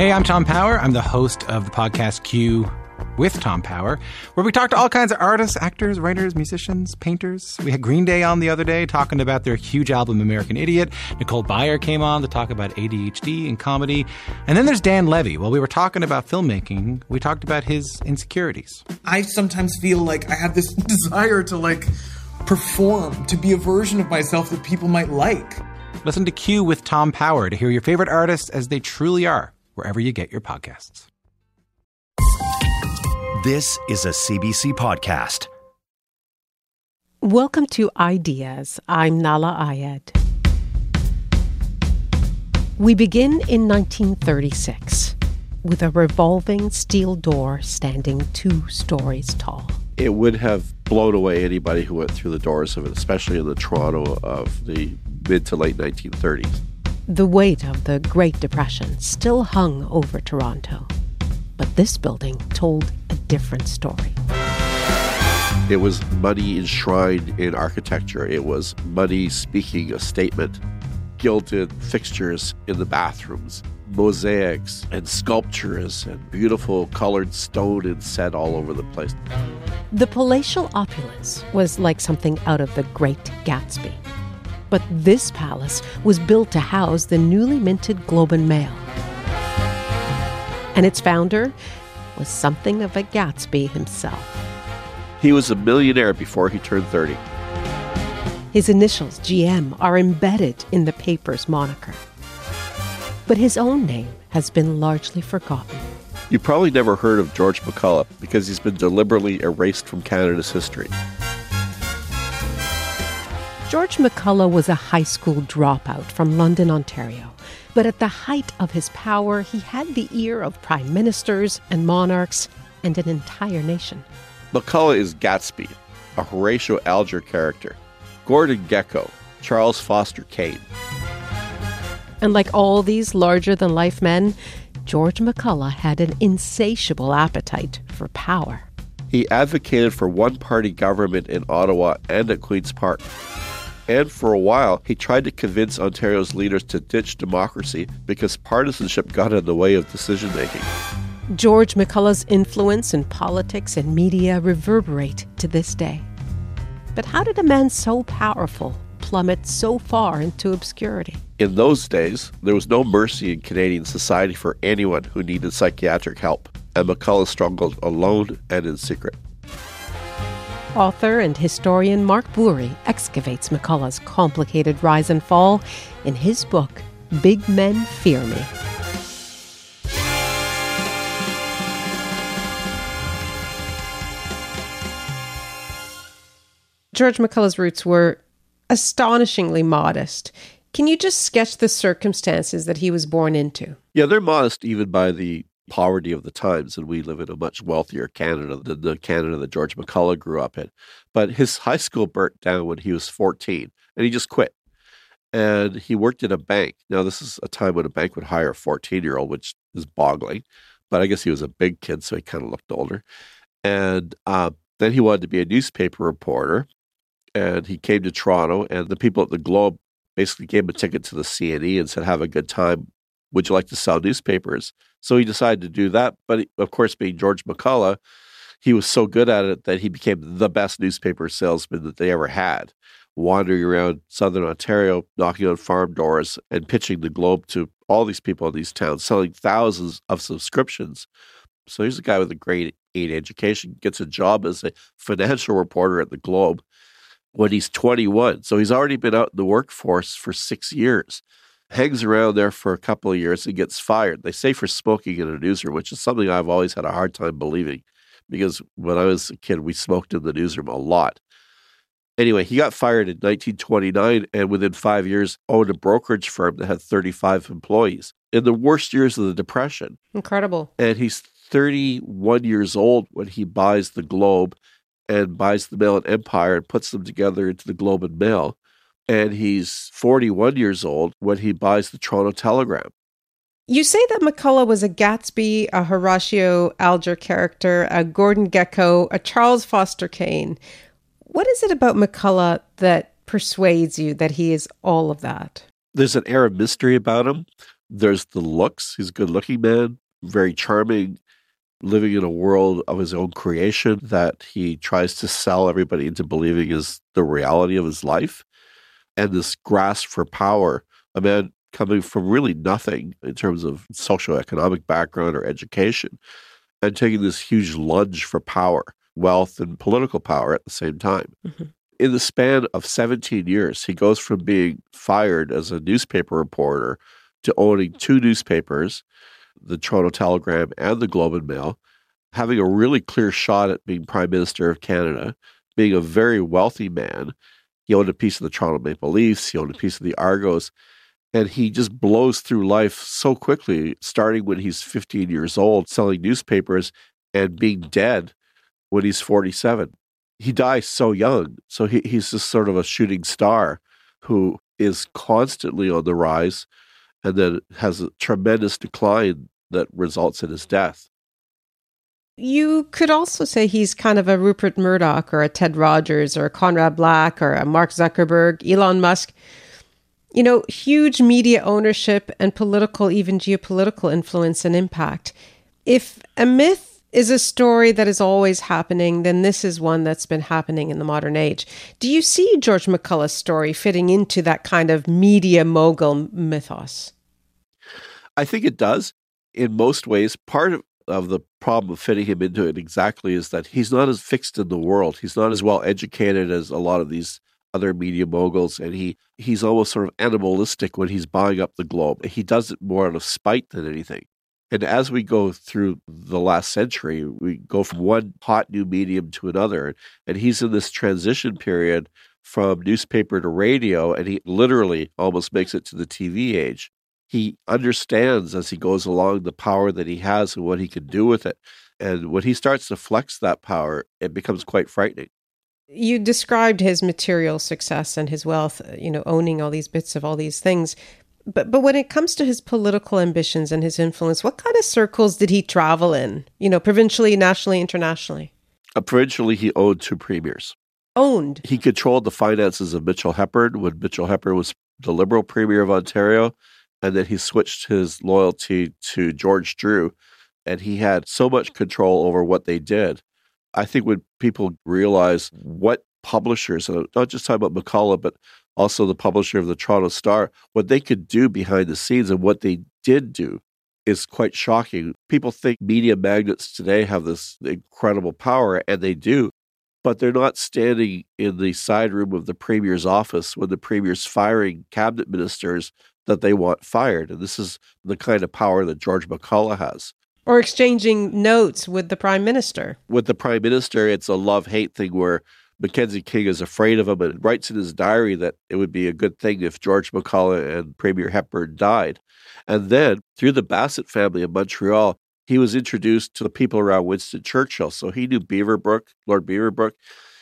Hey, I'm Tom Power. I'm the host of the podcast Q with Tom Power, where we talk to all kinds of artists, actors, writers, musicians, painters. We had Green Day on the other day talking about their huge album American Idiot. Nicole Byer came on to talk about ADHD and comedy. And then there's Dan Levy. While we were talking about filmmaking, we talked about his insecurities. I sometimes feel like I have this desire to like perform, to be a version of myself that people might like. Listen to Q with Tom Power to hear your favorite artists as they truly are, wherever you get your podcasts. This is a CBC podcast. Welcome to Ideas. I'm Nahlah Ayed. We begin in 1936 with a revolving steel door standing two stories tall. It would have blown away anybody who went through the doors of it, especially in the Toronto of the mid to late 1930s. The weight of the Great Depression still hung over Toronto. But this building told a different story. It was money enshrined in architecture. It was money speaking a statement. Gilded fixtures in the bathrooms, mosaics and sculptures and beautiful colored stone and set all over the place. The palatial opulence was like something out of the Great Gatsby. But this palace was built to house the newly minted Globe and Mail and its founder was something of a Gatsby himself. He was a millionaire before he turned 30. His initials, GM, are embedded in the paper's moniker. But his own name has been largely forgotten. You probably never heard of George McCullagh because he's been deliberately erased from Canada's history. George McCullagh was a high school dropout from London, Ontario. But at the height of his power, he had the ear of prime ministers and monarchs and an entire nation. McCullagh is Gatsby, a Horatio Alger character, Gordon Gekko, Charles Foster Kane. And like all these larger than life men, George McCullagh had an insatiable appetite for power. He advocated for one party government in Ottawa and at Queen's Park. And for a while, he tried to convince Ontario's leaders to ditch democracy because partisanship got in the way of decision making. George McCullagh's influence in politics and media reverberate to this day. But how did a man so powerful plummet so far into obscurity? In those days, there was no mercy in Canadian society for anyone who needed psychiatric help, and McCullagh struggled alone and in secret. Author and historian Mark Bourrie excavates McCullagh's complicated rise and fall in his book, Big Men Fear Me. George McCullagh's roots were astonishingly modest. Can you just sketch the circumstances that he was born into? Yeah, they're modest even by the poverty of the times, and we live in a much wealthier Canada than the Canada that George McCullagh grew up in. But his high school burnt down when he was 14, and he just quit. And he worked in a bank. Now, this is a time when a bank would hire a 14 year old, which is boggling. But I guess he was a big kid, so he kind of looked older. And uh, then he wanted to be a newspaper reporter. And he came to Toronto, and the people at the Globe basically gave him a ticket to the CNE and said, Have a good time would you like to sell newspapers? So he decided to do that. But of course, being George McCullagh, he was so good at it that he became the best newspaper salesman that they ever had, wandering around southern Ontario, knocking on farm doors and pitching the Globe to all these people in these towns, selling thousands of subscriptions. So here's a guy with a grade eight education, gets a job as a financial reporter at the Globe when he's 21. So he's already been out in the workforce for six years hangs around there for a couple of years and gets fired. They say for smoking in a newsroom, which is something I've always had a hard time believing because when I was a kid, we smoked in the newsroom a lot. Anyway, he got fired in 1929 and within five years owned a brokerage firm that had 35 employees in the worst years of the Depression. Incredible. And he's 31 years old when he buys the Globe and buys the Mail and Empire and puts them together into the Globe and Mail and he's 41 years old when he buys the Toronto Telegram. You say that McCullagh was a Gatsby, a Horatio Alger character, a Gordon Gekko, a Charles Foster Kane. What is it about McCullagh that persuades you that he is all of that? There's an air of mystery about him. There's the looks. He's a good looking man, very charming, living in a world of his own creation that he tries to sell everybody into believing is the reality of his life. And this grasp for power, a man coming from really nothing in terms of socioeconomic background or education, and taking this huge lunge for power, wealth, and political power at the same time. Mm-hmm. In the span of 17 years, he goes from being fired as a newspaper reporter to owning two newspapers, the Toronto Telegram and the Globe and Mail, having a really clear shot at being Prime Minister of Canada, being a very wealthy man. He owned a piece of the Toronto Maple Leafs, he owned a piece of the Argos, and he just blows through life so quickly, starting when he's 15 years old, selling newspapers and being dead when he's 47. He dies so young. So he, he's just sort of a shooting star who is constantly on the rise and then has a tremendous decline that results in his death. You could also say he's kind of a Rupert Murdoch or a Ted Rogers or a Conrad Black or a Mark Zuckerberg, Elon Musk. You know, huge media ownership and political, even geopolitical influence and impact. If a myth is a story that is always happening, then this is one that's been happening in the modern age. Do you see George McCullough's story fitting into that kind of media mogul mythos? I think it does in most ways. Part of, of the problem of fitting him into it exactly is that he's not as fixed in the world. He's not as well educated as a lot of these other media moguls, and he he's almost sort of animalistic when he's buying up the globe. He does it more out of spite than anything. And as we go through the last century, we go from one hot new medium to another. And he's in this transition period from newspaper to radio, and he literally almost makes it to the TV age. He understands as he goes along the power that he has and what he can do with it. And when he starts to flex that power, it becomes quite frightening you described his material success and his wealth, uh, you know, owning all these bits of all these things. But but when it comes to his political ambitions and his influence, what kind of circles did he travel in? You know, provincially, nationally, internationally. Uh, provincially, he owned two premiers. Owned. He controlled the finances of Mitchell Hepburn when Mitchell Hepburn was the Liberal Premier of Ontario, and then he switched his loyalty to George Drew, and he had so much mm. control over what they did I think when people realize what publishers, uh, not just talking about McCullagh, but also the publisher of the Toronto Star, what they could do behind the scenes and what they did do is quite shocking. People think media magnates today have this incredible power, and they do, but they're not standing in the side room of the premier's office when the premier's firing cabinet ministers that they want fired. And this is the kind of power that George McCullagh has. Or exchanging notes with the prime minister. With the prime minister, it's a love hate thing where Mackenzie King is afraid of him and writes in his diary that it would be a good thing if George McCullagh and Premier Hepburn died. And then, through the Bassett family in Montreal, he was introduced to the people around Winston Churchill. So he knew Beaverbrook, Lord Beaverbrook.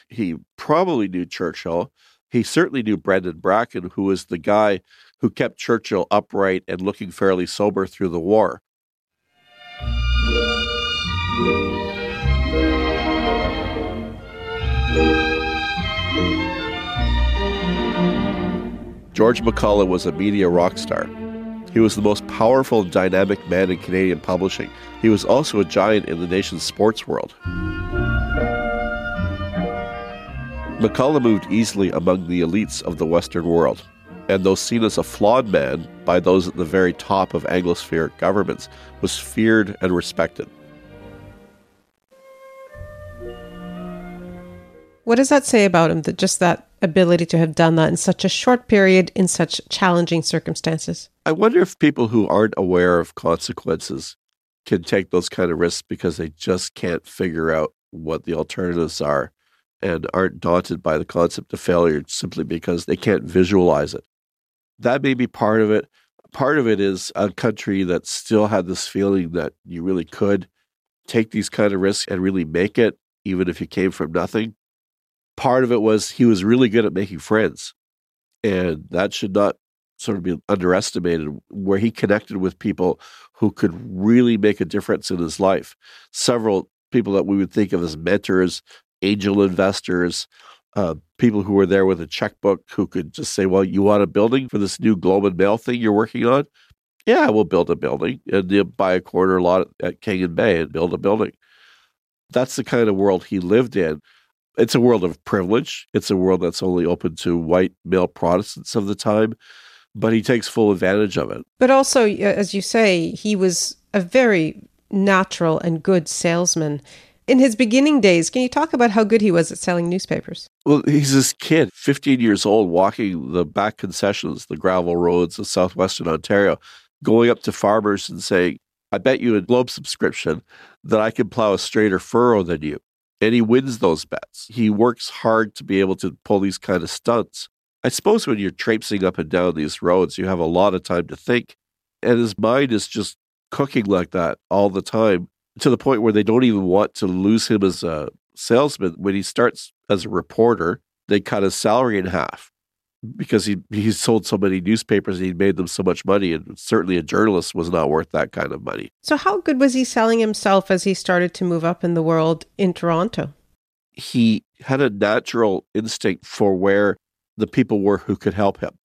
He probably knew Churchill. He certainly knew Brendan Bracken, who was the guy who kept Churchill upright and looking fairly sober through the war. George McCullagh was a media rock star. He was the most powerful and dynamic man in Canadian publishing. He was also a giant in the nation's sports world. McCullagh moved easily among the elites of the Western world and though seen as a flawed man by those at the very top of Anglospheric governments, was feared and respected. What does that say about him, that just that ability to have done that in such a short period, in such challenging circumstances? I wonder if people who aren't aware of consequences can take those kind of risks because they just can't figure out what the alternatives are and aren't daunted by the concept of failure simply because they can't visualize it that may be part of it. Part of it is a country that still had this feeling that you really could take these kind of risks and really make it, even if you came from nothing. Part of it was he was really good at making friends. And that should not sort of be underestimated, where he connected with people who could really make a difference in his life. Several people that we would think of as mentors, angel investors, uh, people who were there with a checkbook who could just say, "Well, you want a building for this new Globe and Mail thing you're working on? Yeah, we'll build a building and buy a corner lot at King and Bay and build a building. That's the kind of world he lived in. It's a world of privilege. It's a world that's only open to white male Protestants of the time, but he takes full advantage of it. But also, as you say, he was a very natural and good salesman. In his beginning days, can you talk about how good he was at selling newspapers? Well, he's this kid, 15 years old, walking the back concessions, the gravel roads of southwestern Ontario, going up to farmers and saying, I bet you a Globe subscription that I can plow a straighter furrow than you. And he wins those bets. He works hard to be able to pull these kind of stunts. I suppose when you're traipsing up and down these roads, you have a lot of time to think. And his mind is just cooking like that all the time to the point where they don't even want to lose him as a salesman. When he starts as a reporter, they cut his salary in half because he he sold so many newspapers and he made them so much money and certainly a journalist was not worth that kind of money. So how good was he selling himself as he started to move up in the world in Toronto? He had a natural instinct for where the people were who could help him.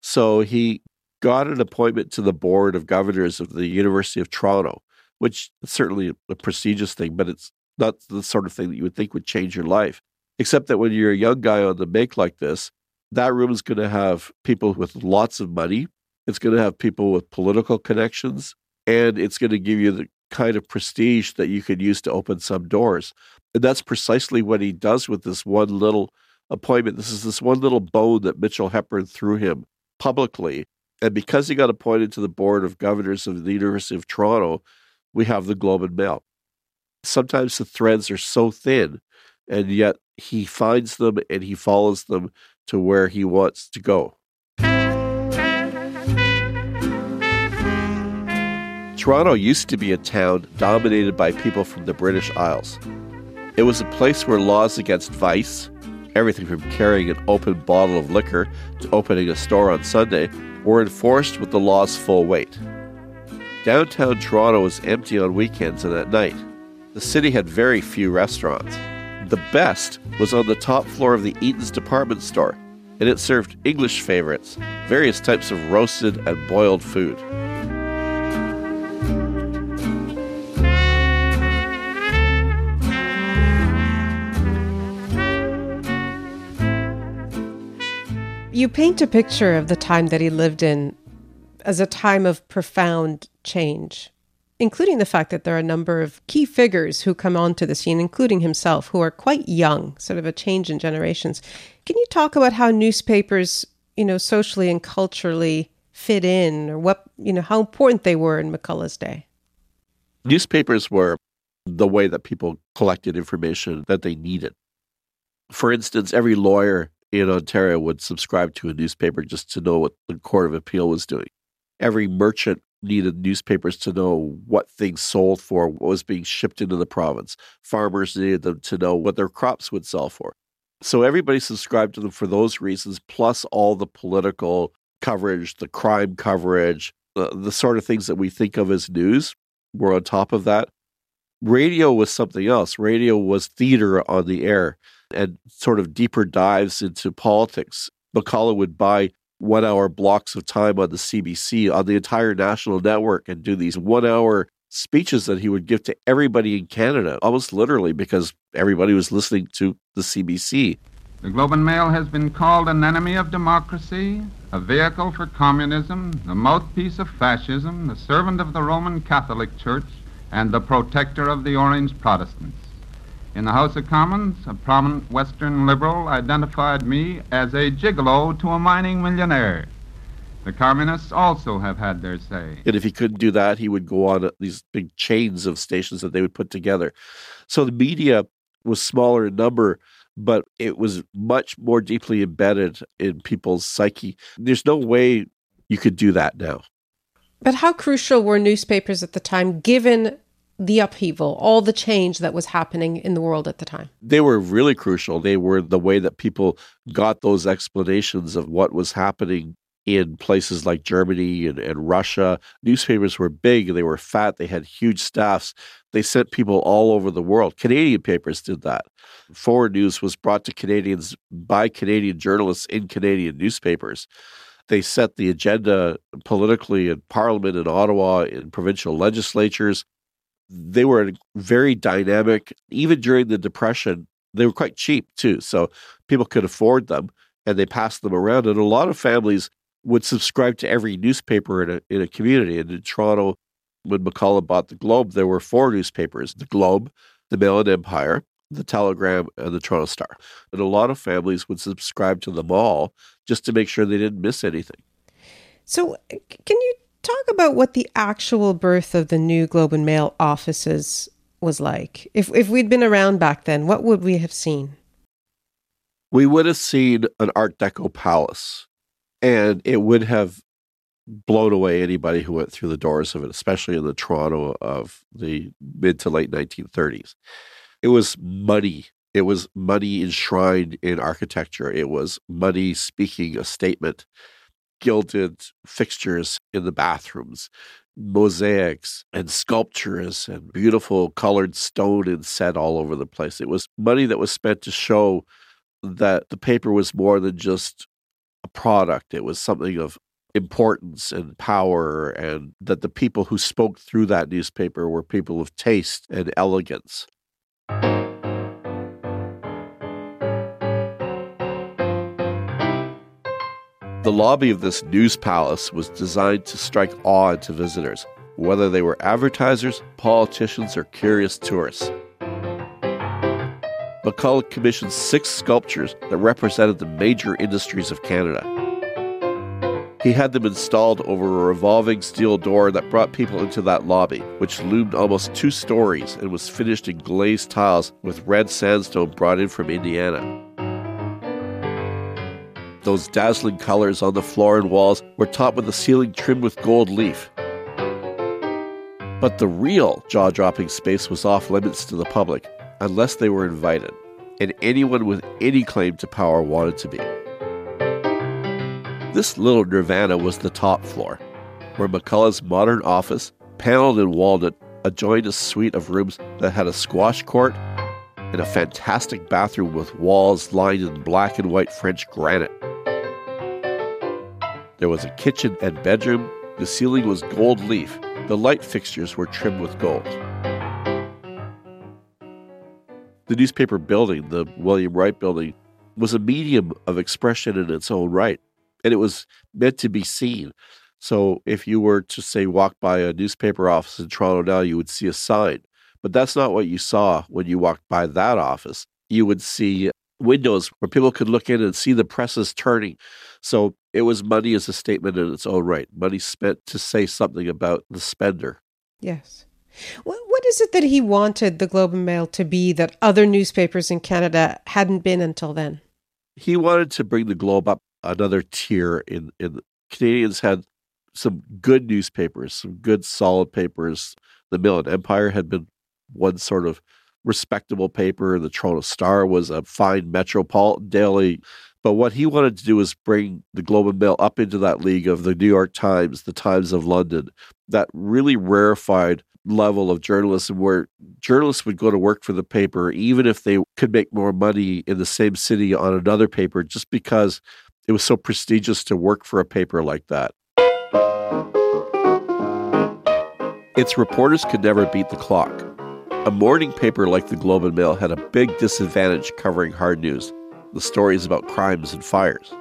So he got an appointment to the board of governors of the University of Toronto, which is certainly a prestigious thing, but it's not the sort of thing that you would think would change your life. Except that when you're a young guy on the make like this, that room is going to have people with lots of money. It's going to have people with political connections, and it's going to give you the kind of prestige that you can use to open some doors. And that's precisely what he does with this one little appointment. This is this one little bone that Mitchell Hepburn threw him publicly. And because he got appointed to the board of governors of the University of Toronto, we have the Globe and Mail. Sometimes the threads are so thin, and yet he finds them and he follows them to where he wants to go. Toronto used to be a town dominated by people from the British Isles. It was a place where laws against vice, everything from carrying an open bottle of liquor to opening a store on Sunday, were enforced with the law's full weight. Downtown Toronto was empty on weekends and at night. The city had very few restaurants. The best was on the top floor of the Eaton's department store, and it served English favorites, various types of roasted and boiled food. You paint a picture of the time that he lived in as a time of profound change including the fact that there are a number of key figures who come onto the scene, including himself, who are quite young, sort of a change in generations. Can you talk about how newspapers, you know, socially and culturally fit in, or what, you know, how important they were in McCullagh's day? Newspapers were the way that people collected information that they needed. For instance, every lawyer in Ontario would subscribe to a newspaper just to know what the Court of Appeal was doing. Every merchant needed newspapers to know what things sold for, what was being shipped into the province. Farmers needed them to know what their crops would sell for. So everybody subscribed to them for those reasons, plus all the political coverage, the crime coverage, the, the sort of things that we think of as news were on top of that. Radio was something else. Radio was theater on the air and sort of deeper dives into politics. McCullagh would buy one hour blocks of time on the CBC on the entire national network and do these one hour speeches that he would give to everybody in Canada, almost literally because everybody was listening to the CBC. The Globe and Mail has been called an enemy of democracy, a vehicle for communism, the mouthpiece of fascism, the servant of the Roman Catholic Church, and the protector of the Orange Protestants. In the House of Commons, a prominent Western liberal identified me as a gigolo to a mining millionaire. The communists also have had their say. And if he couldn't do that, he would go on these big chains of stations that they would put together. So the media was smaller in number, but it was much more deeply embedded in people's psyche. There's no way you could do that now. But how crucial were newspapers at the time, given the upheaval, all the change that was happening in the world at the time? They were really crucial. They were the way that people got those explanations of what was happening in places like Germany and, and Russia. Newspapers were big, they were fat, they had huge staffs. They sent people all over the world. Canadian papers did that. Foreign news was brought to Canadians by Canadian journalists in Canadian newspapers. They set the agenda politically in Parliament in Ottawa, in provincial legislatures. They were very dynamic. Even during the Depression, they were quite cheap too. So people could afford them and they passed them around. And a lot of families would subscribe to every newspaper in a, in a community. And in Toronto, when McCullagh bought the Globe, there were four newspapers the Globe, the Mail and Empire, the Telegram, and the Toronto Star. And a lot of families would subscribe to them all just to make sure they didn't miss anything. So, uh, can you talk about what the actual birth of the new Globe and Mail offices was like? If, if we'd been around back then, what would we have seen? We would have seen an Art Deco palace, and it would have blown away anybody who went through the doors of it, especially in the Toronto of the mid to late 1930s. It was muddy. It was money enshrined in architecture. It was money speaking a statement, gilded fixtures in the bathrooms, mosaics and sculptures and beautiful colored stone and set all over the place. It was money that was spent to show that the paper was more than just a product. It was something of importance and power, and that the people who spoke through that newspaper were people of taste and elegance. The lobby of this news palace was designed to strike awe into visitors, whether they were advertisers, politicians, or curious tourists. McCullagh commissioned six sculptures that represented the major industries of Canada. He had them installed over a revolving steel door that brought people into that lobby, which loomed almost two stories and was finished in glazed tiles with red sandstone brought in from Indiana. Those dazzling colors on the floor and walls were topped with a ceiling trimmed with gold leaf. But the real jaw dropping space was off limits to the public unless they were invited, and anyone with any claim to power wanted to be. This little nirvana was the top floor, where McCullagh's modern office, paneled in walnut, adjoined a suite of rooms that had a squash court and a fantastic bathroom with walls lined in black and white French granite. There was a kitchen and bedroom. The ceiling was gold leaf. The light fixtures were trimmed with gold. The newspaper building, the William Wright building, was a medium of expression in its own right, and it was meant to be seen. So if you were to say walk by a newspaper office in Toronto now, you would see a sign. But that's not what you saw when you walked by that office. You would see windows where people could look in and see the presses turning. So it was money as a statement in its own right. Money spent to say something about the spender. Yes. What, what is it that he wanted the Globe and Mail to be that other newspapers in Canada hadn't been until then? He wanted to bring the Globe up another tier. In, in Canadians had some good newspapers, some good solid papers. The Mail and Empire had been one sort of respectable paper. The Toronto Star was a fine metropolitan daily. But what he wanted to do was bring the Globe and Mail up into that league of the New York Times, the Times of London, that really rarefied level of journalism where journalists would go to work for the paper even if they could make more money in the same city on another paper just because it was so prestigious to work for a paper like that. Its reporters could never beat the clock. A morning paper like the Globe and Mail had a big disadvantage covering hard news the stories about crimes and fires.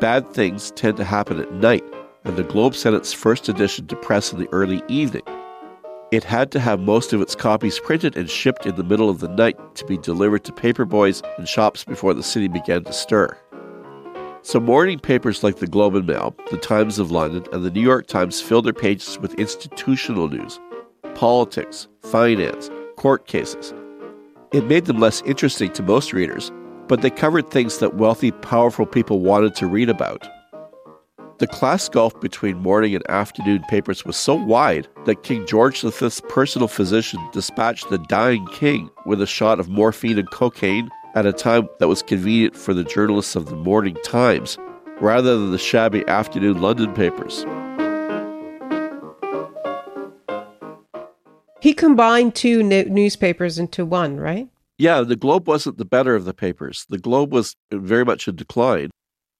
Bad things tend to happen at night, and the Globe sent its first edition to press in the early evening. It had to have most of its copies printed and shipped in the middle of the night to be delivered to paperboys and shops before the city began to stir. So, morning papers like the Globe and Mail, the Times of London, and the New York Times filled their pages with institutional news, politics, finance, court cases. It made them less interesting to most readers, but they covered things that wealthy, powerful people wanted to read about. The class gulf between morning and afternoon papers was so wide that King George V's personal physician dispatched the dying king with a shot of morphine and cocaine at a time that was convenient for the journalists of the Morning Times, rather than the shabby afternoon London papers. He combined two newspapers into one, right? Yeah, the Globe wasn't the better of the papers. The Globe was very much in decline.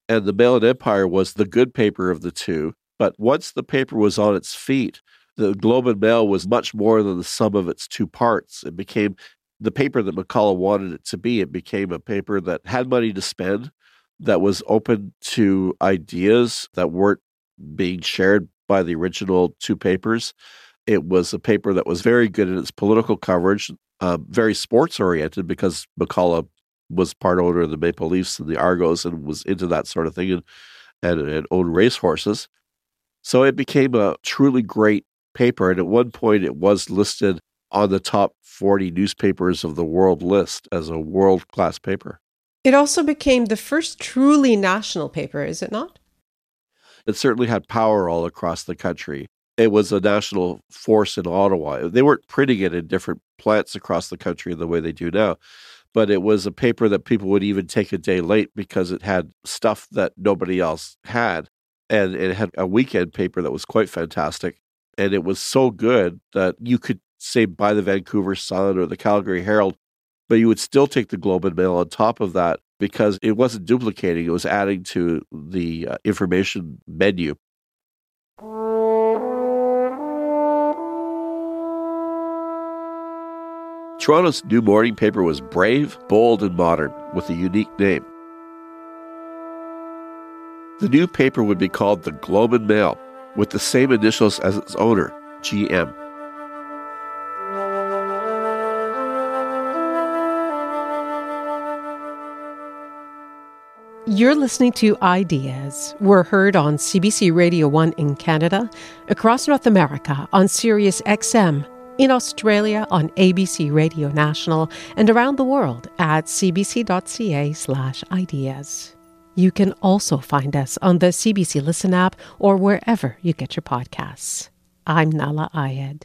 And the Mail and Empire was the good paper of the two. But once the paper was on its feet, the Globe and Mail was much more than the sum of its two parts. It became the paper that McCullagh wanted it to be. It became a paper that had money to spend, that was open to ideas that weren't being shared by the original two papers. It was a paper that was very good in its political coverage, uh, very sports oriented because McCullagh was part owner of the Maple Leafs and the Argos and was into that sort of thing and, and, and owned racehorses. So it became a truly great paper. And at one point, it was listed on the top 40 newspapers of the world list as a world class paper. It also became the first truly national paper, is it not? It certainly had power all across the country. It was a national force in Ottawa. They weren't printing it in different plants across the country the way they do now, but it was a paper that people would even take a day late because it had stuff that nobody else had. And it had a weekend paper that was quite fantastic. And it was so good that you could say buy the Vancouver Sun or the Calgary Herald, but you would still take the Globe and Mail on top of that because it wasn't duplicating, it was adding to the uh, information menu. Toronto's new morning paper was brave, bold, and modern, with a unique name. The new paper would be called the Globe and Mail, with the same initials as its owner, GM. You're listening to Ideas. We're heard on CBC Radio 1 in Canada, across North America on Sirius XM, in Australia on ABC Radio National, and around the world at cbc.ca/ideas. You can also find us on the CBC Listen app or wherever you get your podcasts. I'm Nahlah Ayed.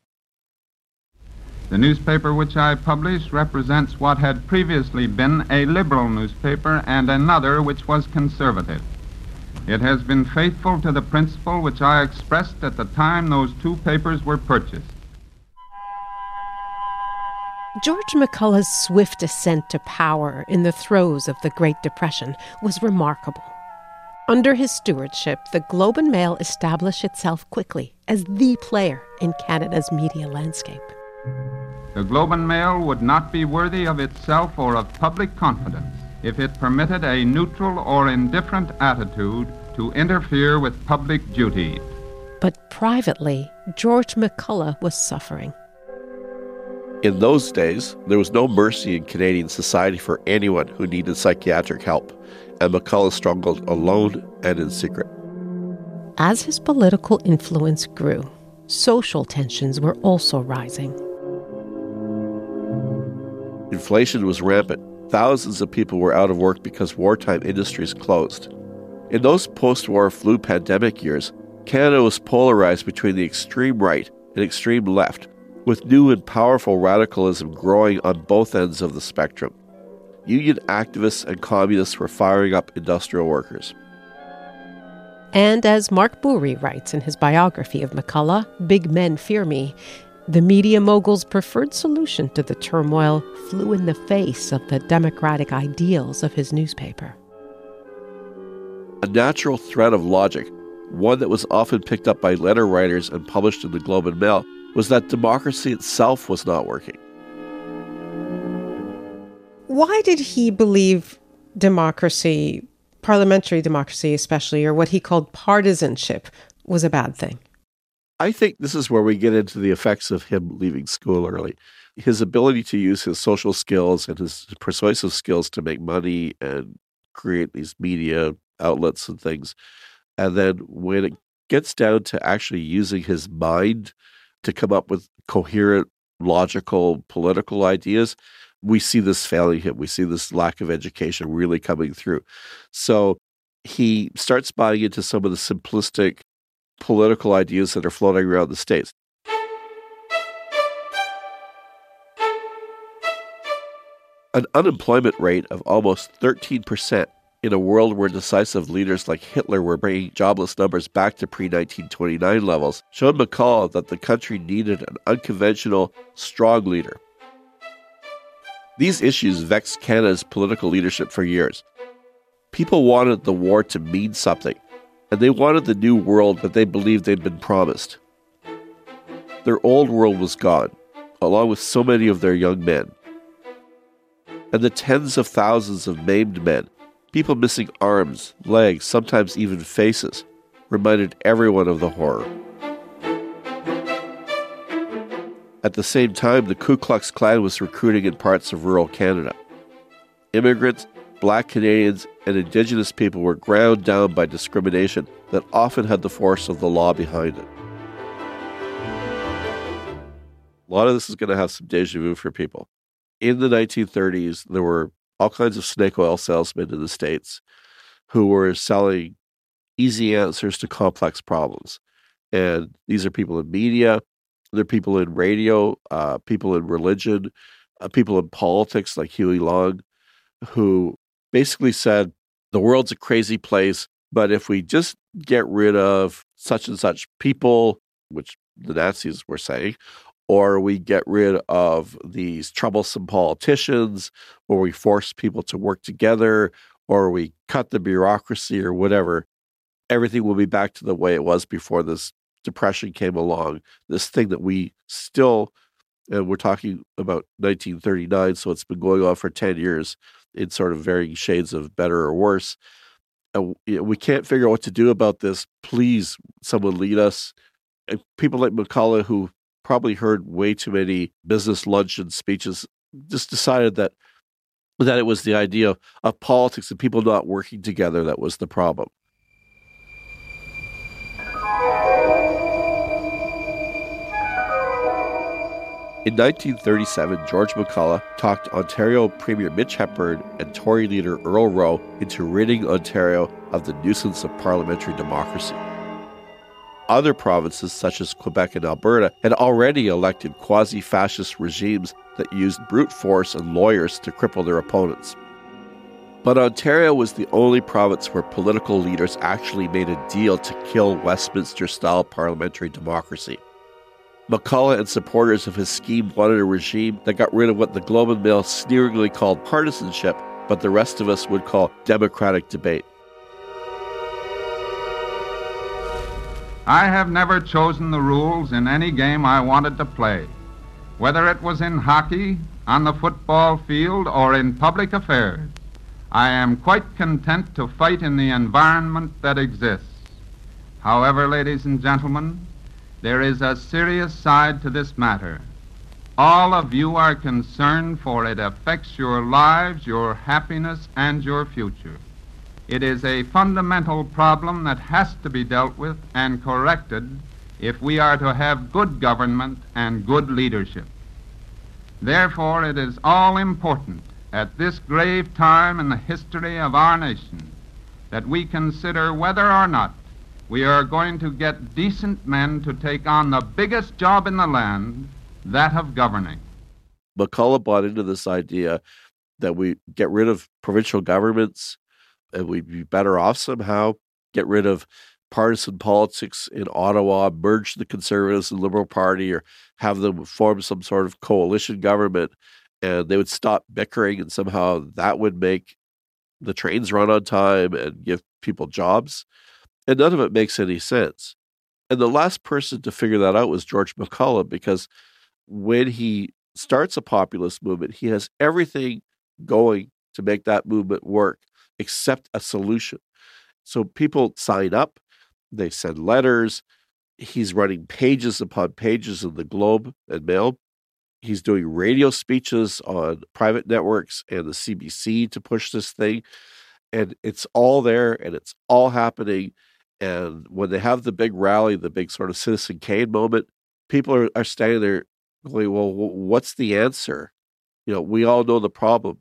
The newspaper which I publish represents what had previously been a liberal newspaper and another which was conservative. It has been faithful to the principle which I expressed at the time those two papers were purchased. George McCullagh's swift ascent to power in the throes of the Great Depression was remarkable. Under his stewardship, the Globe and Mail established itself quickly as the player in Canada's media landscape. The Globe and Mail would not be worthy of itself or of public confidence if it permitted a neutral or indifferent attitude to interfere with public duty. But privately, George McCullagh was suffering. In those days, there was no mercy in Canadian society for anyone who needed psychiatric help, and McCullagh struggled alone and in secret. As his political influence grew, social tensions were also rising. Inflation was rampant. Thousands of people were out of work because wartime industries closed. In those post war flu pandemic years, Canada was polarized between the extreme right and extreme left, with new and powerful radicalism growing on both ends of the spectrum. Union activists and communists were firing up industrial workers. And as Mark Bourrie writes in his biography of McCullagh, Big Men Fear Me, the media mogul's preferred solution to the turmoil flew in the face of the democratic ideals of his newspaper. A natural thread of logic, one that was often picked up by letter writers and published in the Globe and Mail, was that democracy itself was not working. Why did he believe democracy, parliamentary democracy especially, or what he called partisanship, was a bad thing? I think this is where we get into the effects of him leaving school early. His ability to use his social skills and his persuasive skills to make money and create these media outlets and things. And then when it gets down to actually using his mind to come up with coherent, logical, political ideas, we see this failing him. We see this lack of education really coming through. So he starts buying into some of the simplistic political ideas that are floating around the states. An unemployment rate of almost 13% in a world where decisive leaders like Hitler were bringing jobless numbers back to pre 1929 levels showed McCullagh that the country needed an unconventional, strong leader. These issues vexed Canada's political leadership for years. People wanted the war to mean something, and they wanted the new world that they believed they'd been promised. Their old world was gone, along with so many of their young men. And the tens of thousands of maimed men People missing arms, legs, sometimes even faces, reminded everyone of the horror. At the same time, the Ku Klux Klan was recruiting in parts of rural Canada. Immigrants, black Canadians, and Indigenous people were ground down by discrimination that often had the force of the law behind it. A lot of this is going to have some deja vu for people. In the 1930s, there were all kinds of snake oil salesmen in the States who were selling easy answers to complex problems. And these are people in media, they're people in radio, uh, people in religion, uh, people in politics like Huey Long, who basically said the world's a crazy place, but if we just get rid of such and such people, which the Nazis were saying, or we get rid of these troublesome politicians, or we force people to work together, or we cut the bureaucracy or whatever, everything will be back to the way it was before this depression came along. This thing that we still, and we're talking about 1939, so it's been going on for 10 years in sort of varying shades of better or worse. And we can't figure out what to do about this. Please, someone lead us. And people like McCullagh, who probably heard way too many business luncheon speeches, just decided that that it was the idea of politics and people not working together that was the problem. In 1937, George McCullagh talked Ontario Premier Mitch Hepburn and Tory leader Earl Rowe into ridding Ontario of the nuisance of parliamentary democracy. Other provinces, such as Quebec and Alberta, had already elected quasi fascist regimes that used brute force and lawyers to cripple their opponents. But Ontario was the only province where political leaders actually made a deal to kill Westminster style parliamentary democracy. McCullagh and supporters of his scheme wanted a regime that got rid of what the Globe and Mail sneeringly called partisanship, but the rest of us would call democratic debate. I have never chosen the rules in any game I wanted to play, whether it was in hockey, on the football field, or in public affairs. I am quite content to fight in the environment that exists. However, ladies and gentlemen, there is a serious side to this matter. All of you are concerned, for it affects your lives, your happiness, and your future. It is a fundamental problem that has to be dealt with and corrected if we are to have good government and good leadership. Therefore, it is all important at this grave time in the history of our nation that we consider whether or not we are going to get decent men to take on the biggest job in the land, that of governing. McCullagh bought into this idea that we get rid of provincial governments and we'd be better off somehow. Get rid of partisan politics in Ottawa, merge the Conservatives and Liberal Party, or have them form some sort of coalition government, and they would stop bickering, and somehow that would make the trains run on time and give people jobs. And none of it makes any sense. And the last person to figure that out was George McCullagh, because when he starts a populist movement, he has everything going to make that movement work accept a solution. So people sign up, they send letters. He's running pages upon pages in the Globe and Mail. He's doing radio speeches on private networks and the CBC to push this thing. And it's all there and it's all happening. And when they have the big rally, the big sort of Citizen Kane moment, people are, are standing there going, well, what's the answer? You know, we all know the problem.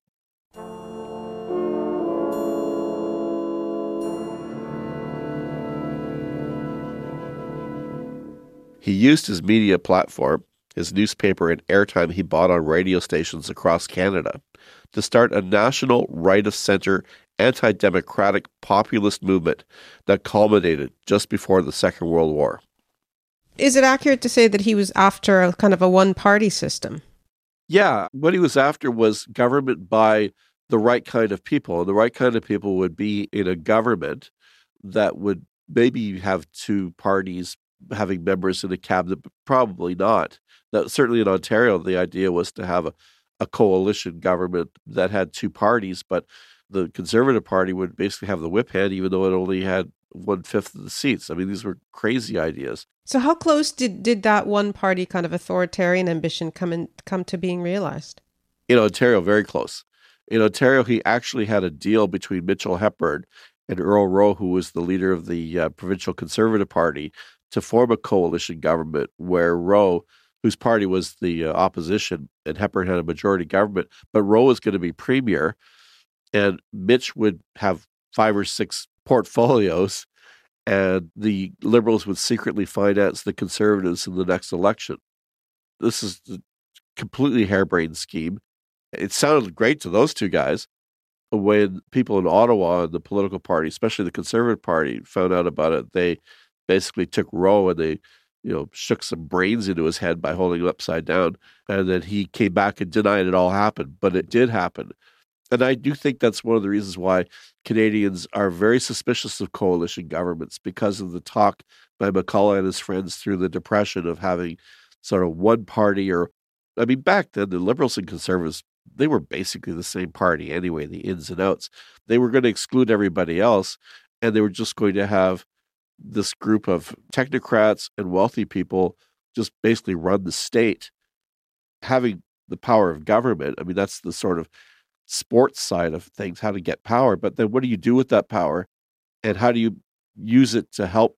He used his media platform, his newspaper, and airtime he bought on radio stations across Canada to start a national right of center anti democratic populist movement that culminated just before the Second World War. Is it accurate to say that he was after a kind of a one party system? Yeah, what he was after was government by the right kind of people. And the right kind of people would be in a government that would maybe have two parties having members in a cabinet, but probably not. That certainly in Ontario, the idea was to have a, a coalition government that had two parties, but the Conservative Party would basically have the whip hand, even though it only had one fifth of the seats. I mean, these were crazy ideas. So, how close did, did that one party kind of authoritarian ambition come in, come to being realized? In Ontario, very close. In Ontario, he actually had a deal between Mitchell Hepburn and Earl Rowe, who was the leader of the uh, provincial Conservative Party, to form a coalition government where Rowe, whose party was the uh, opposition, and Hepburn had a majority government, but Rowe was going to be premier, and Mitch would have five or six portfolios, and the Liberals would secretly finance the Conservatives in the next election. This is a completely harebrained scheme. It sounded great to those two guys. When people in Ottawa and the political party, especially the Conservative Party, found out about it, they basically took Rowe and they, you know, shook some brains into his head by holding him upside down. And then he came back and denied it all happened, but it did happen. And I do think that's one of the reasons why Canadians are very suspicious of coalition governments because of the talk by McCullagh and his friends through the Depression of having sort of one party or, I mean, back then the Liberals and Conservatives, they were basically the same party anyway, the ins and outs. They were going to exclude everybody else and they were just going to have this group of technocrats and wealthy people just basically run the state. Having the power of government, I mean, that's the sort of sports side of things, how to get power. But then what do you do with that power? And how do you use it to help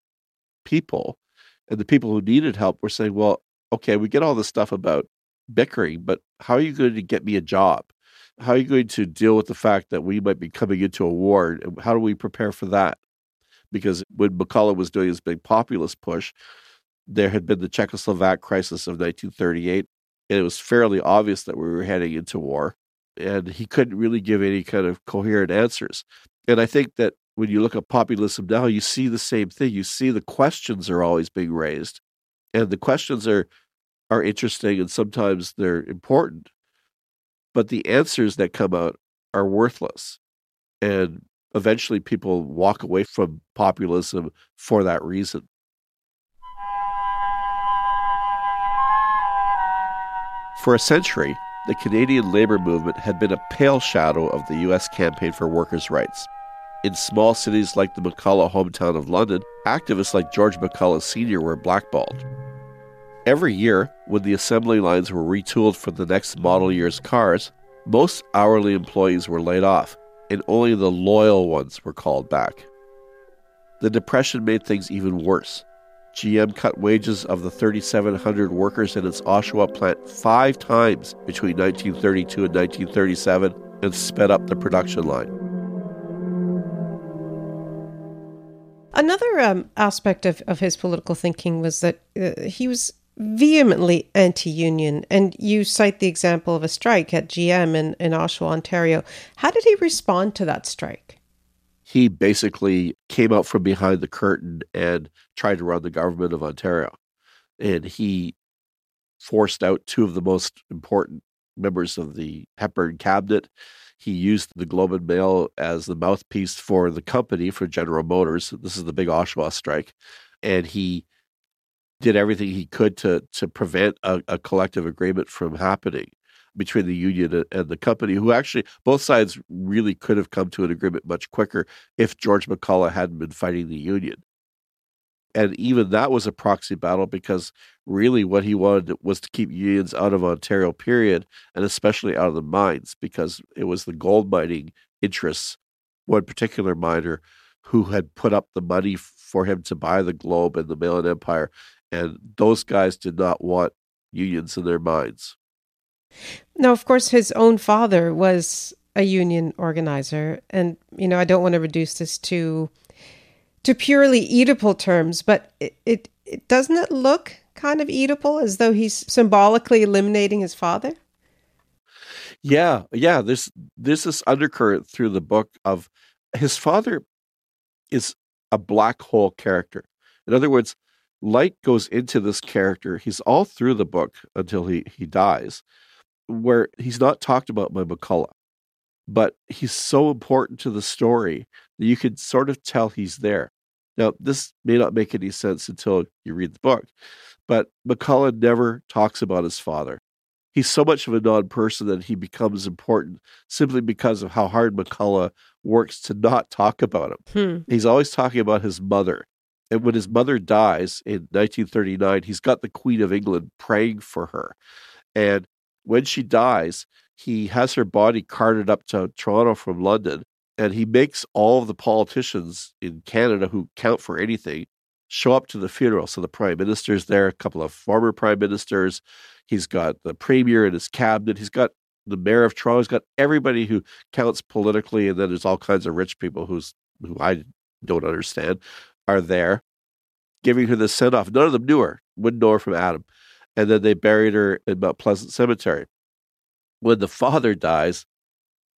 people? And the people who needed help were saying, well, okay, we get all this stuff about bickering, but how are you going to get me a job? How are you going to deal with the fact that we might be coming into a war? How do we prepare for that? because when McCullagh was doing his big populist push, there had been the Czechoslovak crisis of 1938, and it was fairly obvious that we were heading into war. And he couldn't really give any kind of coherent answers. And I think that when you look at populism now, you see the same thing. You see the questions are always being raised, and the questions are are interesting and sometimes they're important, but the answers that come out are worthless. And eventually people walk away from populism for that reason. For a century, the Canadian labor movement had been a pale shadow of the U.S. campaign for workers' rights. In small cities like the McCullagh hometown of London, activists like George McCullagh Sr. were blackballed. Every year, when the assembly lines were retooled for the next model year's cars, most hourly employees were laid off, and only the loyal ones were called back. The Depression made things even worse. GM cut wages of the 3,700 workers in its Oshawa plant five times between 1932 and 1937 and sped up the production line. Another um, aspect of, of his political thinking was that uh, he was vehemently anti union. And you cite the example of a strike at GM in, in Oshawa, Ontario. How did he respond to that strike? He basically came out from behind the curtain and tried to run the government of Ontario. And he forced out two of the most important members of the Hepburn cabinet. He used the Globe and Mail as the mouthpiece for the company for General Motors. This is the big Oshawa strike. And he did everything he could to to prevent a, a, collective agreement from happening between the union and the company, who actually both sides really could have come to an agreement much quicker if George McCullagh hadn't been fighting the union. And even that was a proxy battle because really what he wanted was to keep unions out of Ontario, period, and especially out of the mines because it was the gold mining interests, one particular miner who had put up the money for him to buy the Globe and the Mail and Empire and those guys did not want unions in their minds. Now, of course, his own father was a union organizer, and you know, I don't want to reduce this to to purely Oedipal terms, but it, it, it doesn't it look kind of Oedipal as though he's symbolically eliminating his father? Yeah, yeah. There's there's this is undercurrent through the book of his father is a black hole character. In other words, light goes into this character. He's all through the book until he he dies, where he's not talked about by McCullagh, but he's so important to the story that you can sort of tell he's there. Now, this may not make any sense until you read the book, but McCullagh never talks about his father. He's so much of a non person that he becomes important simply because of how hard McCullagh works to not talk about him. Hmm. He's always talking about his mother. And when his mother dies in 1939, he's got the Queen of England praying for her. And when she dies, he has her body carted up to Toronto from London, and he makes all of the politicians in Canada who count for anything show up to the funeral. So the prime minister's there, a couple of former prime ministers. He's got the premier and his cabinet. He's got the mayor of Toronto. He's got everybody who counts politically, and then there's all kinds of rich people who's who I don't understand are there, giving her the send off. None of them knew her, wouldn't know her from Adam. And then they buried her in Mount Pleasant Cemetery. When the father dies,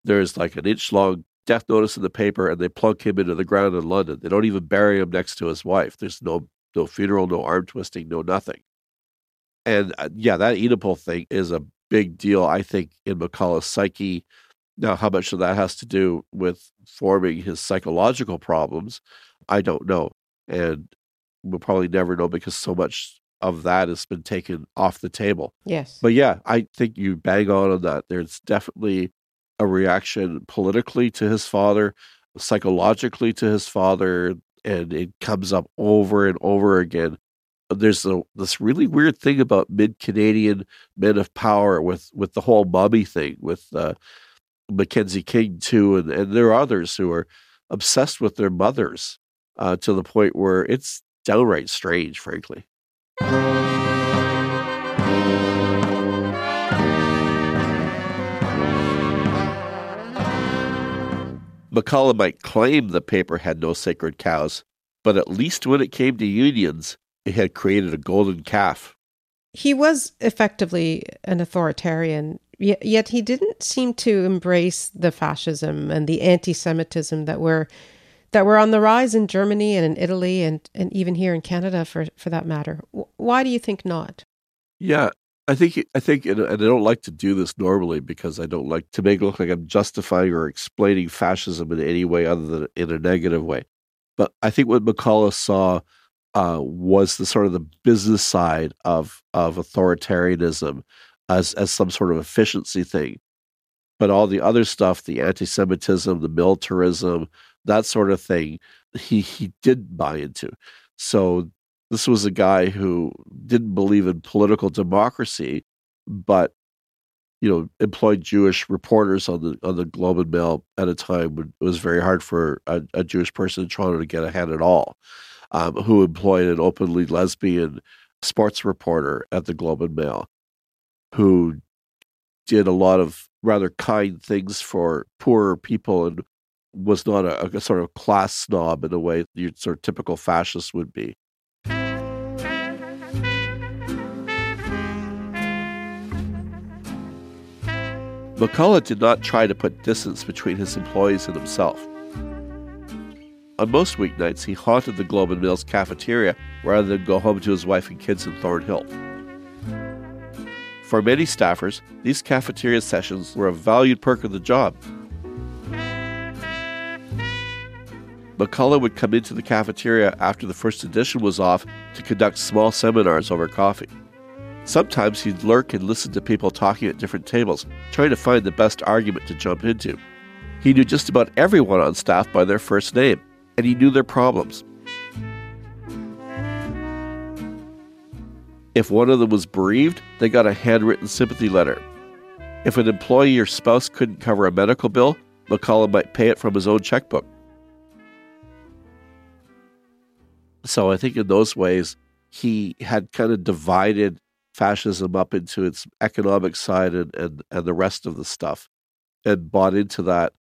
there's like an inch long death notice in the paper, and they plunk him into the ground in London. They don't even bury him next to his wife. There's no no funeral, no arm twisting, no nothing. And uh, yeah, that Oedipal thing is a big deal, I think, in McCullagh's psyche. Now, how much of that has to do with forming his psychological problems, I don't know. And we'll probably never know because so much of that has been taken off the table. Yes. But yeah, I think you bang on on that. There's definitely a reaction politically to his father, psychologically to his father, and it comes up over and over again. There's a, this really weird thing about mid Canadian men of power with with the whole mommy thing with uh, Mackenzie King too, and and there are others who are obsessed with their mothers uh, to the point where it's downright strange, frankly. McCullagh might claim the paper had no sacred cows, but at least when it came to unions, it had created a golden calf. He was effectively an authoritarian, yet, he didn't seem to embrace the fascism and the anti-Semitism that were that were on the rise in Germany and in Italy and, and even here in Canada, for for that matter. Why do you think not? Yeah, I think I think, and I don't like to do this normally because I don't like to make it look like I'm justifying or explaining fascism in any way other than in a negative way. But I think what McCullagh saw uh, was the sort of the business side of of authoritarianism as as some sort of efficiency thing. But all the other stuff, the anti-Semitism, the militarism, that sort of thing, he he did buy into. So this was a guy who didn't believe in political democracy, but you know employed Jewish reporters on the on the Globe and Mail at a time when it was very hard for a, a Jewish person in Toronto to get ahead at all. Um, who employed an openly lesbian sports reporter at the Globe and Mail, who did a lot of rather kind things for poorer people and was not a, a sort of class snob in a way your sort of typical fascist would be. McCullagh did not try to put distance between his employees and himself. On most weeknights, he haunted the Globe and Mail's cafeteria rather than go home to his wife and kids in Thornhill. For many staffers, these cafeteria sessions were a valued perk of the job. McCullagh would come into the cafeteria after the first edition was off to conduct small seminars over coffee. Sometimes he'd lurk and listen to people talking at different tables, trying to find the best argument to jump into. He knew just about everyone on staff by their first name, and he knew their problems. If one of them was bereaved, they got a handwritten sympathy letter. If an employee or spouse couldn't cover a medical bill, McCullagh might pay it from his own checkbook. So I think in those ways, he had kind of divided fascism up into its economic side and, and, and the rest of the stuff and bought into that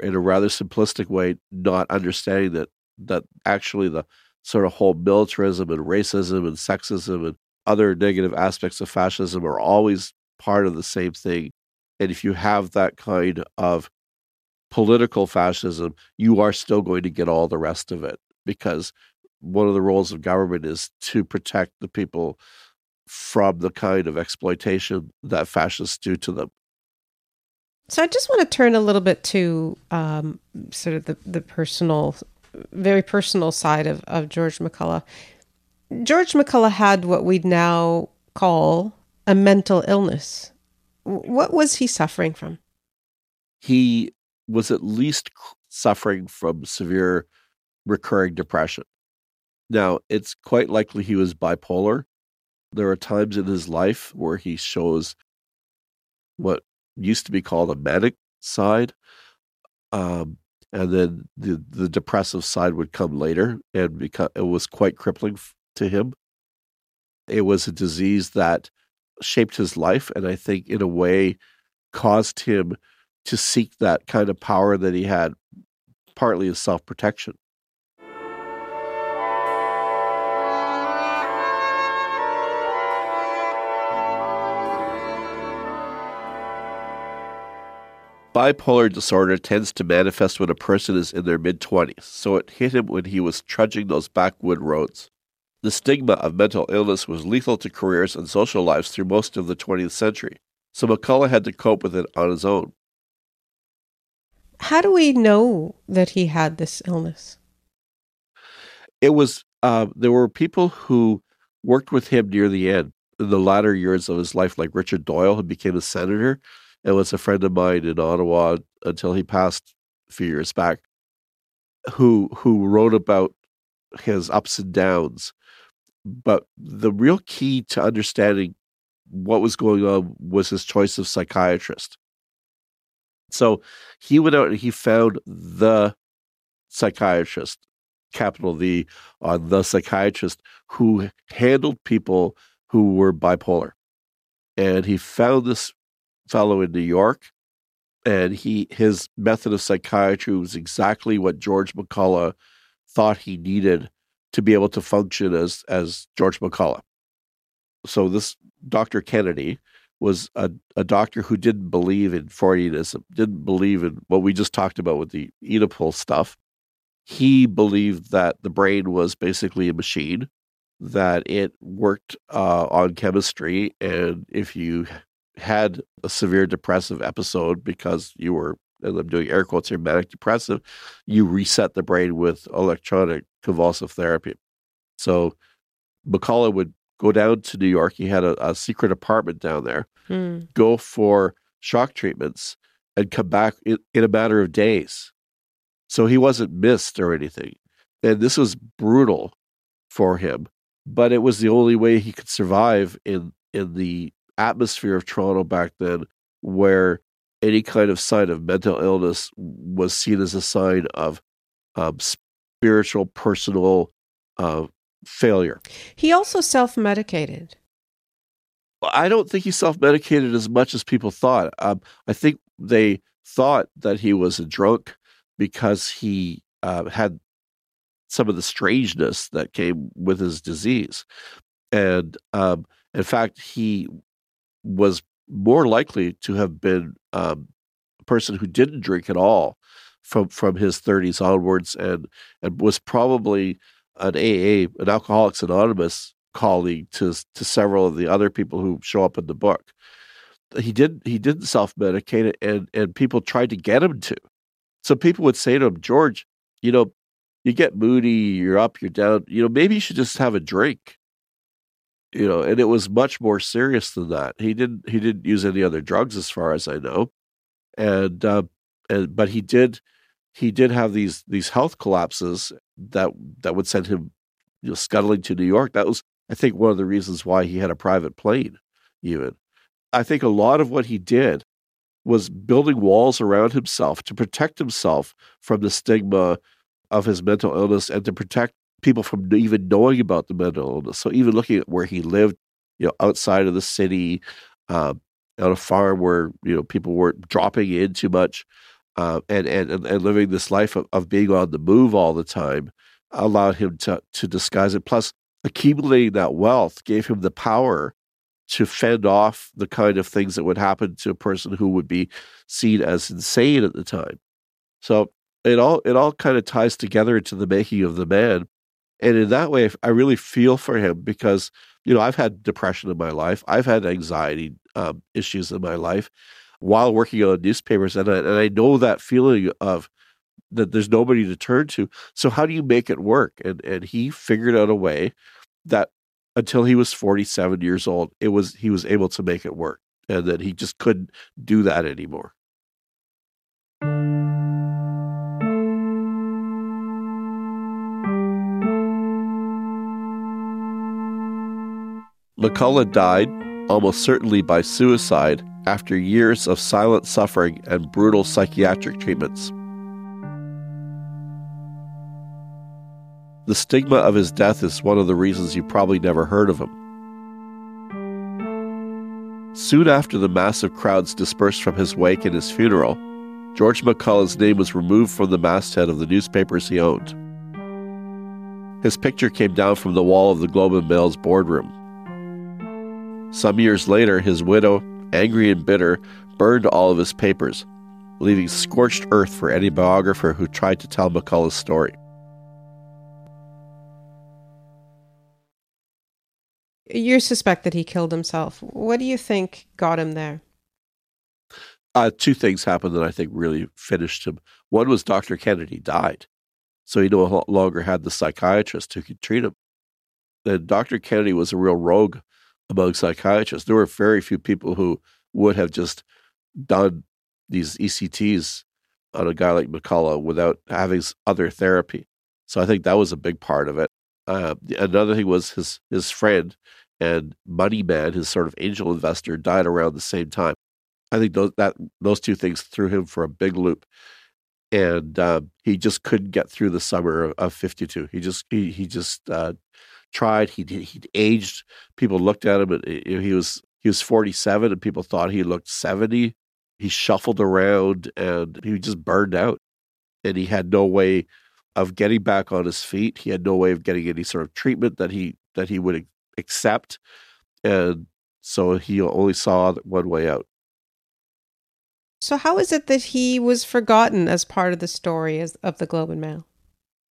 in a rather simplistic way, not understanding that that actually the sort of whole militarism and racism and sexism and other negative aspects of fascism are always part of the same thing. And if you have that kind of political fascism, you are still going to get all the rest of it because one of the roles of government is to protect the people from the kind of exploitation that fascists do to them. So I just want to turn a little bit to um, sort of the, the personal, very personal side of, of George McCullagh. George McCullagh had what we'd now call a mental illness. What was he suffering from? He was at least suffering from severe recurring depression. Now, it's quite likely he was bipolar. There are times in his life where he shows what used to be called a manic side. Um, and then the, the depressive side would come later and become, it was quite crippling to him. It was a disease that shaped his life and I think in a way caused him to seek that kind of power that he had partly as self-protection. Bipolar disorder tends to manifest when a person is in their mid 20s, so it hit him when he was trudging those backwood roads. The stigma of mental illness was lethal to careers and social lives through most of the 20th century, so McCullagh had to cope with it on his own. How do we know that he had this illness? It was, uh, there were people who worked with him near the end, in the latter years of his life, like Richard Doyle, who became a senator and was a friend of mine in Ottawa until he passed a few years back, who who wrote about his ups and downs. But the real key to understanding what was going on was his choice of psychiatrist. So he went out and he found the psychiatrist, capital the on the psychiatrist who handled people who were bipolar. And he found this fellow in New York, and he his method of psychiatry was exactly what George McCullagh thought he needed to be able to function as as George McCullagh. So this Dr. Kennedy was a, a doctor who didn't believe in Freudianism, didn't believe in what we just talked about with the Oedipal stuff. He believed that the brain was basically a machine, that it worked uh, on chemistry, and if you had a severe depressive episode because you were, and I'm doing air quotes here, manic depressive, you reset the brain with electronic convulsive therapy. So McCullagh would go down to New York. He had a, a secret apartment down there, Hmm. go for shock treatments, and come back in, in a matter of days. So he wasn't missed or anything. And this was brutal for him, but it was the only way he could survive in in the atmosphere of Toronto back then, where any kind of sign of mental illness was seen as a sign of um, spiritual, personal uh, failure. He also self medicated. I don't think he self medicated as much as people thought. Um, I think they thought that he was a drunk because he uh, had some of the strangeness that came with his disease. And um, in fact, he was more likely to have been um, a person who didn't drink at all from from his 30s onwards, and and was probably an AA, an Alcoholics Anonymous colleague to to several of the other people who show up in the book. He did he didn't self medicate, and and people tried to get him to. So people would say to him, George, you know, you get moody, you're up, you're down. You know, maybe you should just have a drink you know and it was much more serious than that. He didn't he didn't use any other drugs as far as i know. And uh, and but he did he did have these these health collapses that that would send him you know scuttling to new york. That was i think one of the reasons why he had a private plane even. I think a lot of what he did was building walls around himself to protect himself from the stigma of his mental illness and to protect people from even knowing about the mental illness. So even looking at where he lived, you know, outside of the city, uh, on a farm where you know people weren't dropping in too much, uh, and, and and living this life of, of being on the move all the time allowed him to to disguise it. Plus, accumulating that wealth gave him the power to fend off the kind of things that would happen to a person who would be seen as insane at the time. So it all it all kind of ties together into the making of the man, and in that way, I really feel for him because you know I've had depression in my life, I've had anxiety um, issues in my life while working on newspapers, and I, and I know that feeling of that there's nobody to turn to. So how do you make it work? And and he figured out a way that until he was 47 years old, it was he was able to make it work, and that he just couldn't do that anymore. McCullagh died, almost certainly by suicide, after years of silent suffering and brutal psychiatric treatments. The stigma of his death is one of the reasons you probably never heard of him. Soon after the massive crowds dispersed from his wake and his funeral, George McCullagh's name was removed from the masthead of the newspapers he owned. His picture came down from the wall of the Globe and Mail's boardroom. Some years later, his widow, angry and bitter, burned all of his papers, leaving scorched earth for any biographer who tried to tell McCullagh's story. You suspect that he killed himself. What do you think got him there? Uh, two things happened that I think really finished him. One was Dr. Kennedy died, so he no longer had the psychiatrist who could treat him. Then Dr. Kennedy was a real rogue among psychiatrists. There were very few people who would have just done these ECTs on a guy like McCullagh without having other therapy. So I think that was a big part of it. Uh, another thing was his his friend and money man, his sort of angel investor, died around the same time. I think those that those two things threw him for a big loop, and uh, he just couldn't get through the summer of, of '52. He just he he just uh, tried. He he aged. People looked at him, he was he was 47, and people thought he looked 70. He shuffled around, and he just burned out, and he had no way of getting back on his feet. He had no way of getting any sort of treatment that he that he would accept, and so he only saw one way out. So, how is it that he was forgotten as part of the story of the Globe and Mail?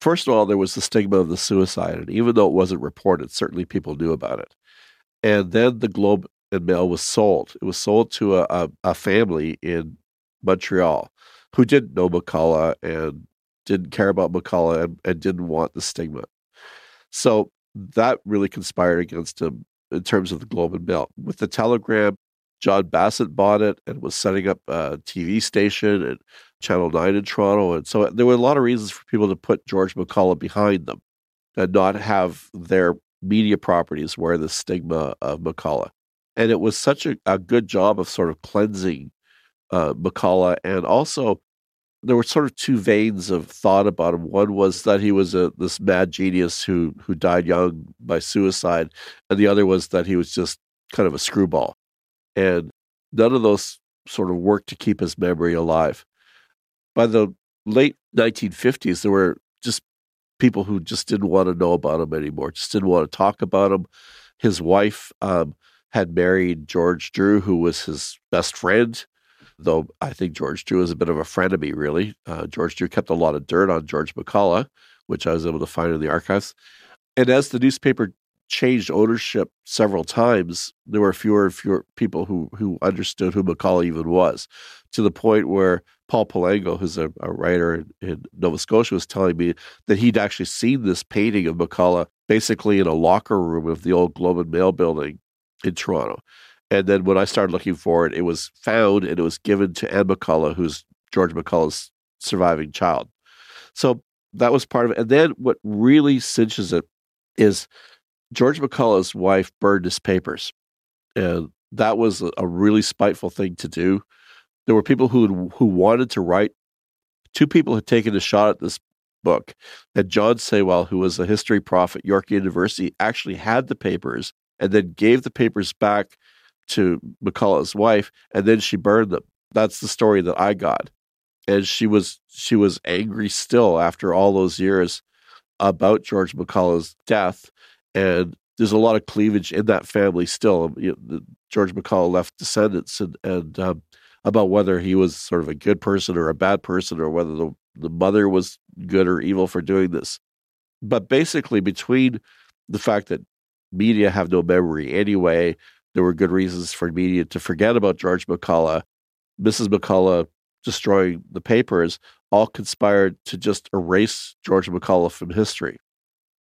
First of all, there was the stigma of the suicide, and even though it wasn't reported, certainly people knew about it. And then the Globe and Mail was sold. It was sold to a, a, a family in Montreal who didn't know McCullagh and didn't care about McCullagh and, and didn't want the stigma. So that really conspired against him in terms of the Globe and Mail. With the Telegram, John Bassett bought it and was setting up a TV station and Channel 9 in Toronto. And so there were a lot of reasons for people to put George McCullagh behind them and not have their media properties wear the stigma of McCullagh. And it was such a, a good job of sort of cleansing uh, McCullagh and also there were sort of two veins of thought about him. One was that he was a this mad genius who who died young by suicide, and the other was that he was just kind of a screwball. And none of those sort of worked to keep his memory alive. By the late 1950s, there were just people who just didn't want to know about him anymore, just didn't want to talk about him. His wife um, had married George Drew, who was his best friend though I think George Drew is a bit of a frenemy, really. Uh, George Drew kept a lot of dirt on George McCullagh, which I was able to find in the archives. And as the newspaper changed ownership several times, there were fewer and fewer people who who understood who McCullagh even was, to the point where Paul Palango, who's a, a writer in, Nova Scotia, was telling me that he'd actually seen this painting of McCullagh basically in a locker room of the old Globe and Mail building in Toronto. And then when I started looking for it, it was found and it was given to Anne McCullagh, who's George McCullagh's surviving child. So that was part of it. And then what really cinches it is George McCullagh's wife burned his papers. And that was a really spiteful thing to do. There were people who who wanted to write. Two people had taken a shot at this book. And John Saywell, who was a history prof at York University, actually had the papers and then gave the papers back to McCullagh's wife, and then she burned them. That's the story that I got. And she was she was angry still after all those years about George McCullagh's death. And there's a lot of cleavage in that family still. You know, George McCullagh left descendants, and, and um, about whether he was sort of a good person or a bad person, or whether the, the mother was good or evil for doing this. But basically, between the fact that media have no memory anyway, there were good reasons for media to forget about George McCullagh. Mrs. McCullagh destroying the papers all conspired to just erase George McCullagh from history.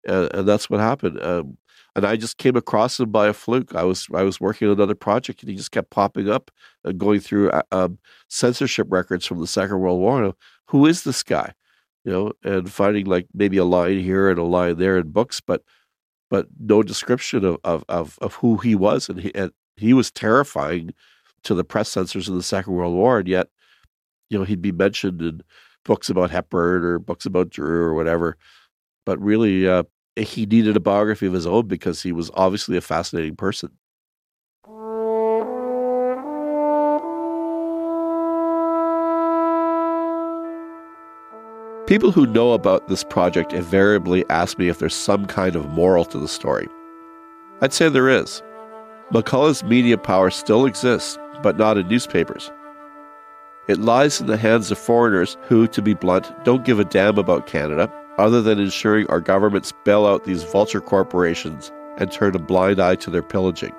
And, that's what happened. Um, and I just came across him by a fluke. I was I was working on another project, and he just kept popping up and going through uh, um, censorship records from the Second World War. Who is this guy? You know, and finding like maybe a line here and a line there in books, but but no description of of of, of who he was, and he and he was terrifying to the press censors in the Second World War, and yet, you know, he'd be mentioned in books about Hepburn or books about Drew or whatever. But really, uh, he needed a biography of his own because he was obviously a fascinating person. People who know about this project invariably ask me if there's some kind of moral to the story. I'd say there is. McCullagh's media power still exists, but not in newspapers. It lies in the hands of foreigners who, to be blunt, don't give a damn about Canada other than ensuring our governments bail out these vulture corporations and turn a blind eye to their pillaging.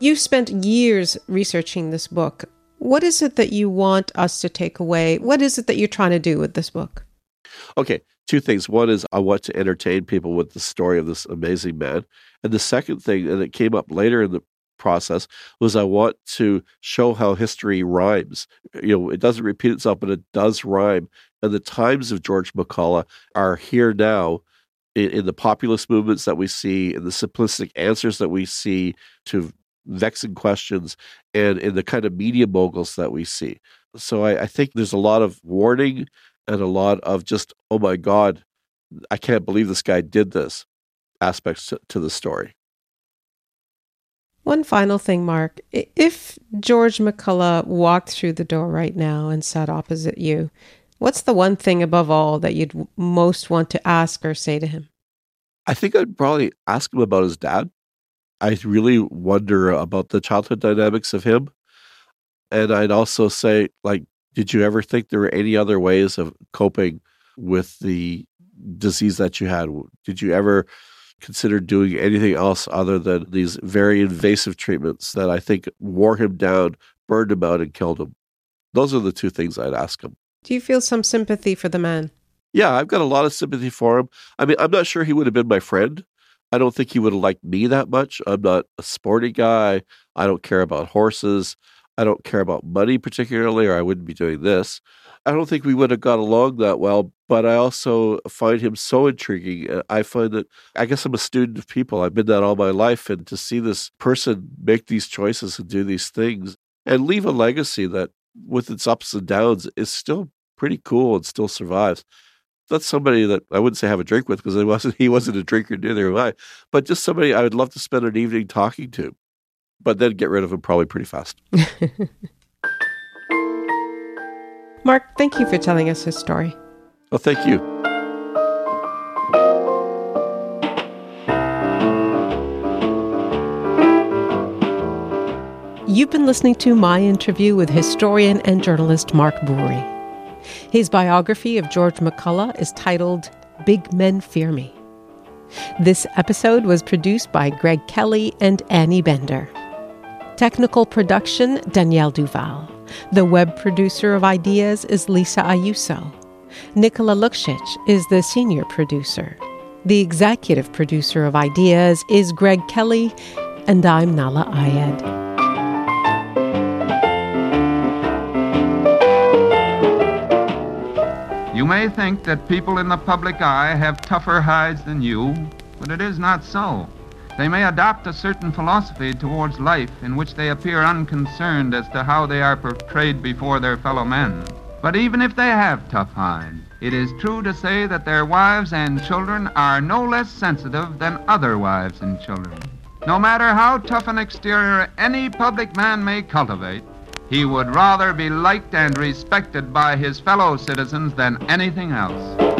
You've spent years researching this book. What is it that you want us to take away? What is it that you're trying to do with this book? Okay, two things. One is I want to entertain people with the story of this amazing man. And the second thing, and it came up later in the process, was I want to show how history rhymes. You know, it doesn't repeat itself, but it does rhyme. And the times of George McCullagh are here now in, in the populist movements that we see, in the simplistic answers that we see to vexing questions and in the kind of media moguls that we see. So I, I, think there's a lot of warning and a lot of just, oh my God, I can't believe this guy did this aspects to, to the story. One final thing, Mark. If George McCullagh walked through the door right now and sat opposite you, what's the one thing above all that you'd most want to ask or say to him? I think I'd probably ask him about his dad. I really wonder about the childhood dynamics of him. And I'd also say, like, did you ever think there were any other ways of coping with the disease that you had? Did you ever consider doing anything else other than these very invasive treatments that I think wore him down, burned him out, and killed him? Those are the two things I'd ask him. Do you feel some sympathy for the man? Yeah, I've got a lot of sympathy for him. I mean, I'm not sure he would have been my friend. I don't think he would have liked me that much. I'm not a sporty guy. I don't care about horses. I don't care about money particularly, or I wouldn't be doing this. I don't think we would have got along that well, but I also find him so intriguing. Uh, I find that I guess I'm a student of people. I've been that all my life. And to see this person make these choices and do these things and leave a legacy that, with its ups and downs, is still pretty cool and still survives that's somebody that I wouldn't say have a drink with because wasn't he wasn't a drinker, neither am I. But just somebody I would love to spend an evening talking to, but then get rid of him probably pretty fast. Mark, thank you for telling us his story. Well, thank you. You've been listening to my interview with historian and journalist Mark Bourrie. His biography of George McCullagh is titled Big Men Fear Me. This episode was produced by Greg Kelly and Annie Bender. Technical production Danielle Duval. The web producer of Ideas is Lisa Ayuso. Nicola Luksic is the senior producer. The executive producer of Ideas is Greg Kelly, and I'm Nahlah Ayed. You may think that people in the public eye have tougher hides than you, but it is not so. They may adopt a certain philosophy towards life in which they appear unconcerned as to how they are portrayed before their fellow men. But even if they have tough hides, it is true to say that their wives and children are no less sensitive than other wives and children. No matter how tough an exterior any public man may cultivate, he would rather be liked and respected by his fellow citizens than anything else.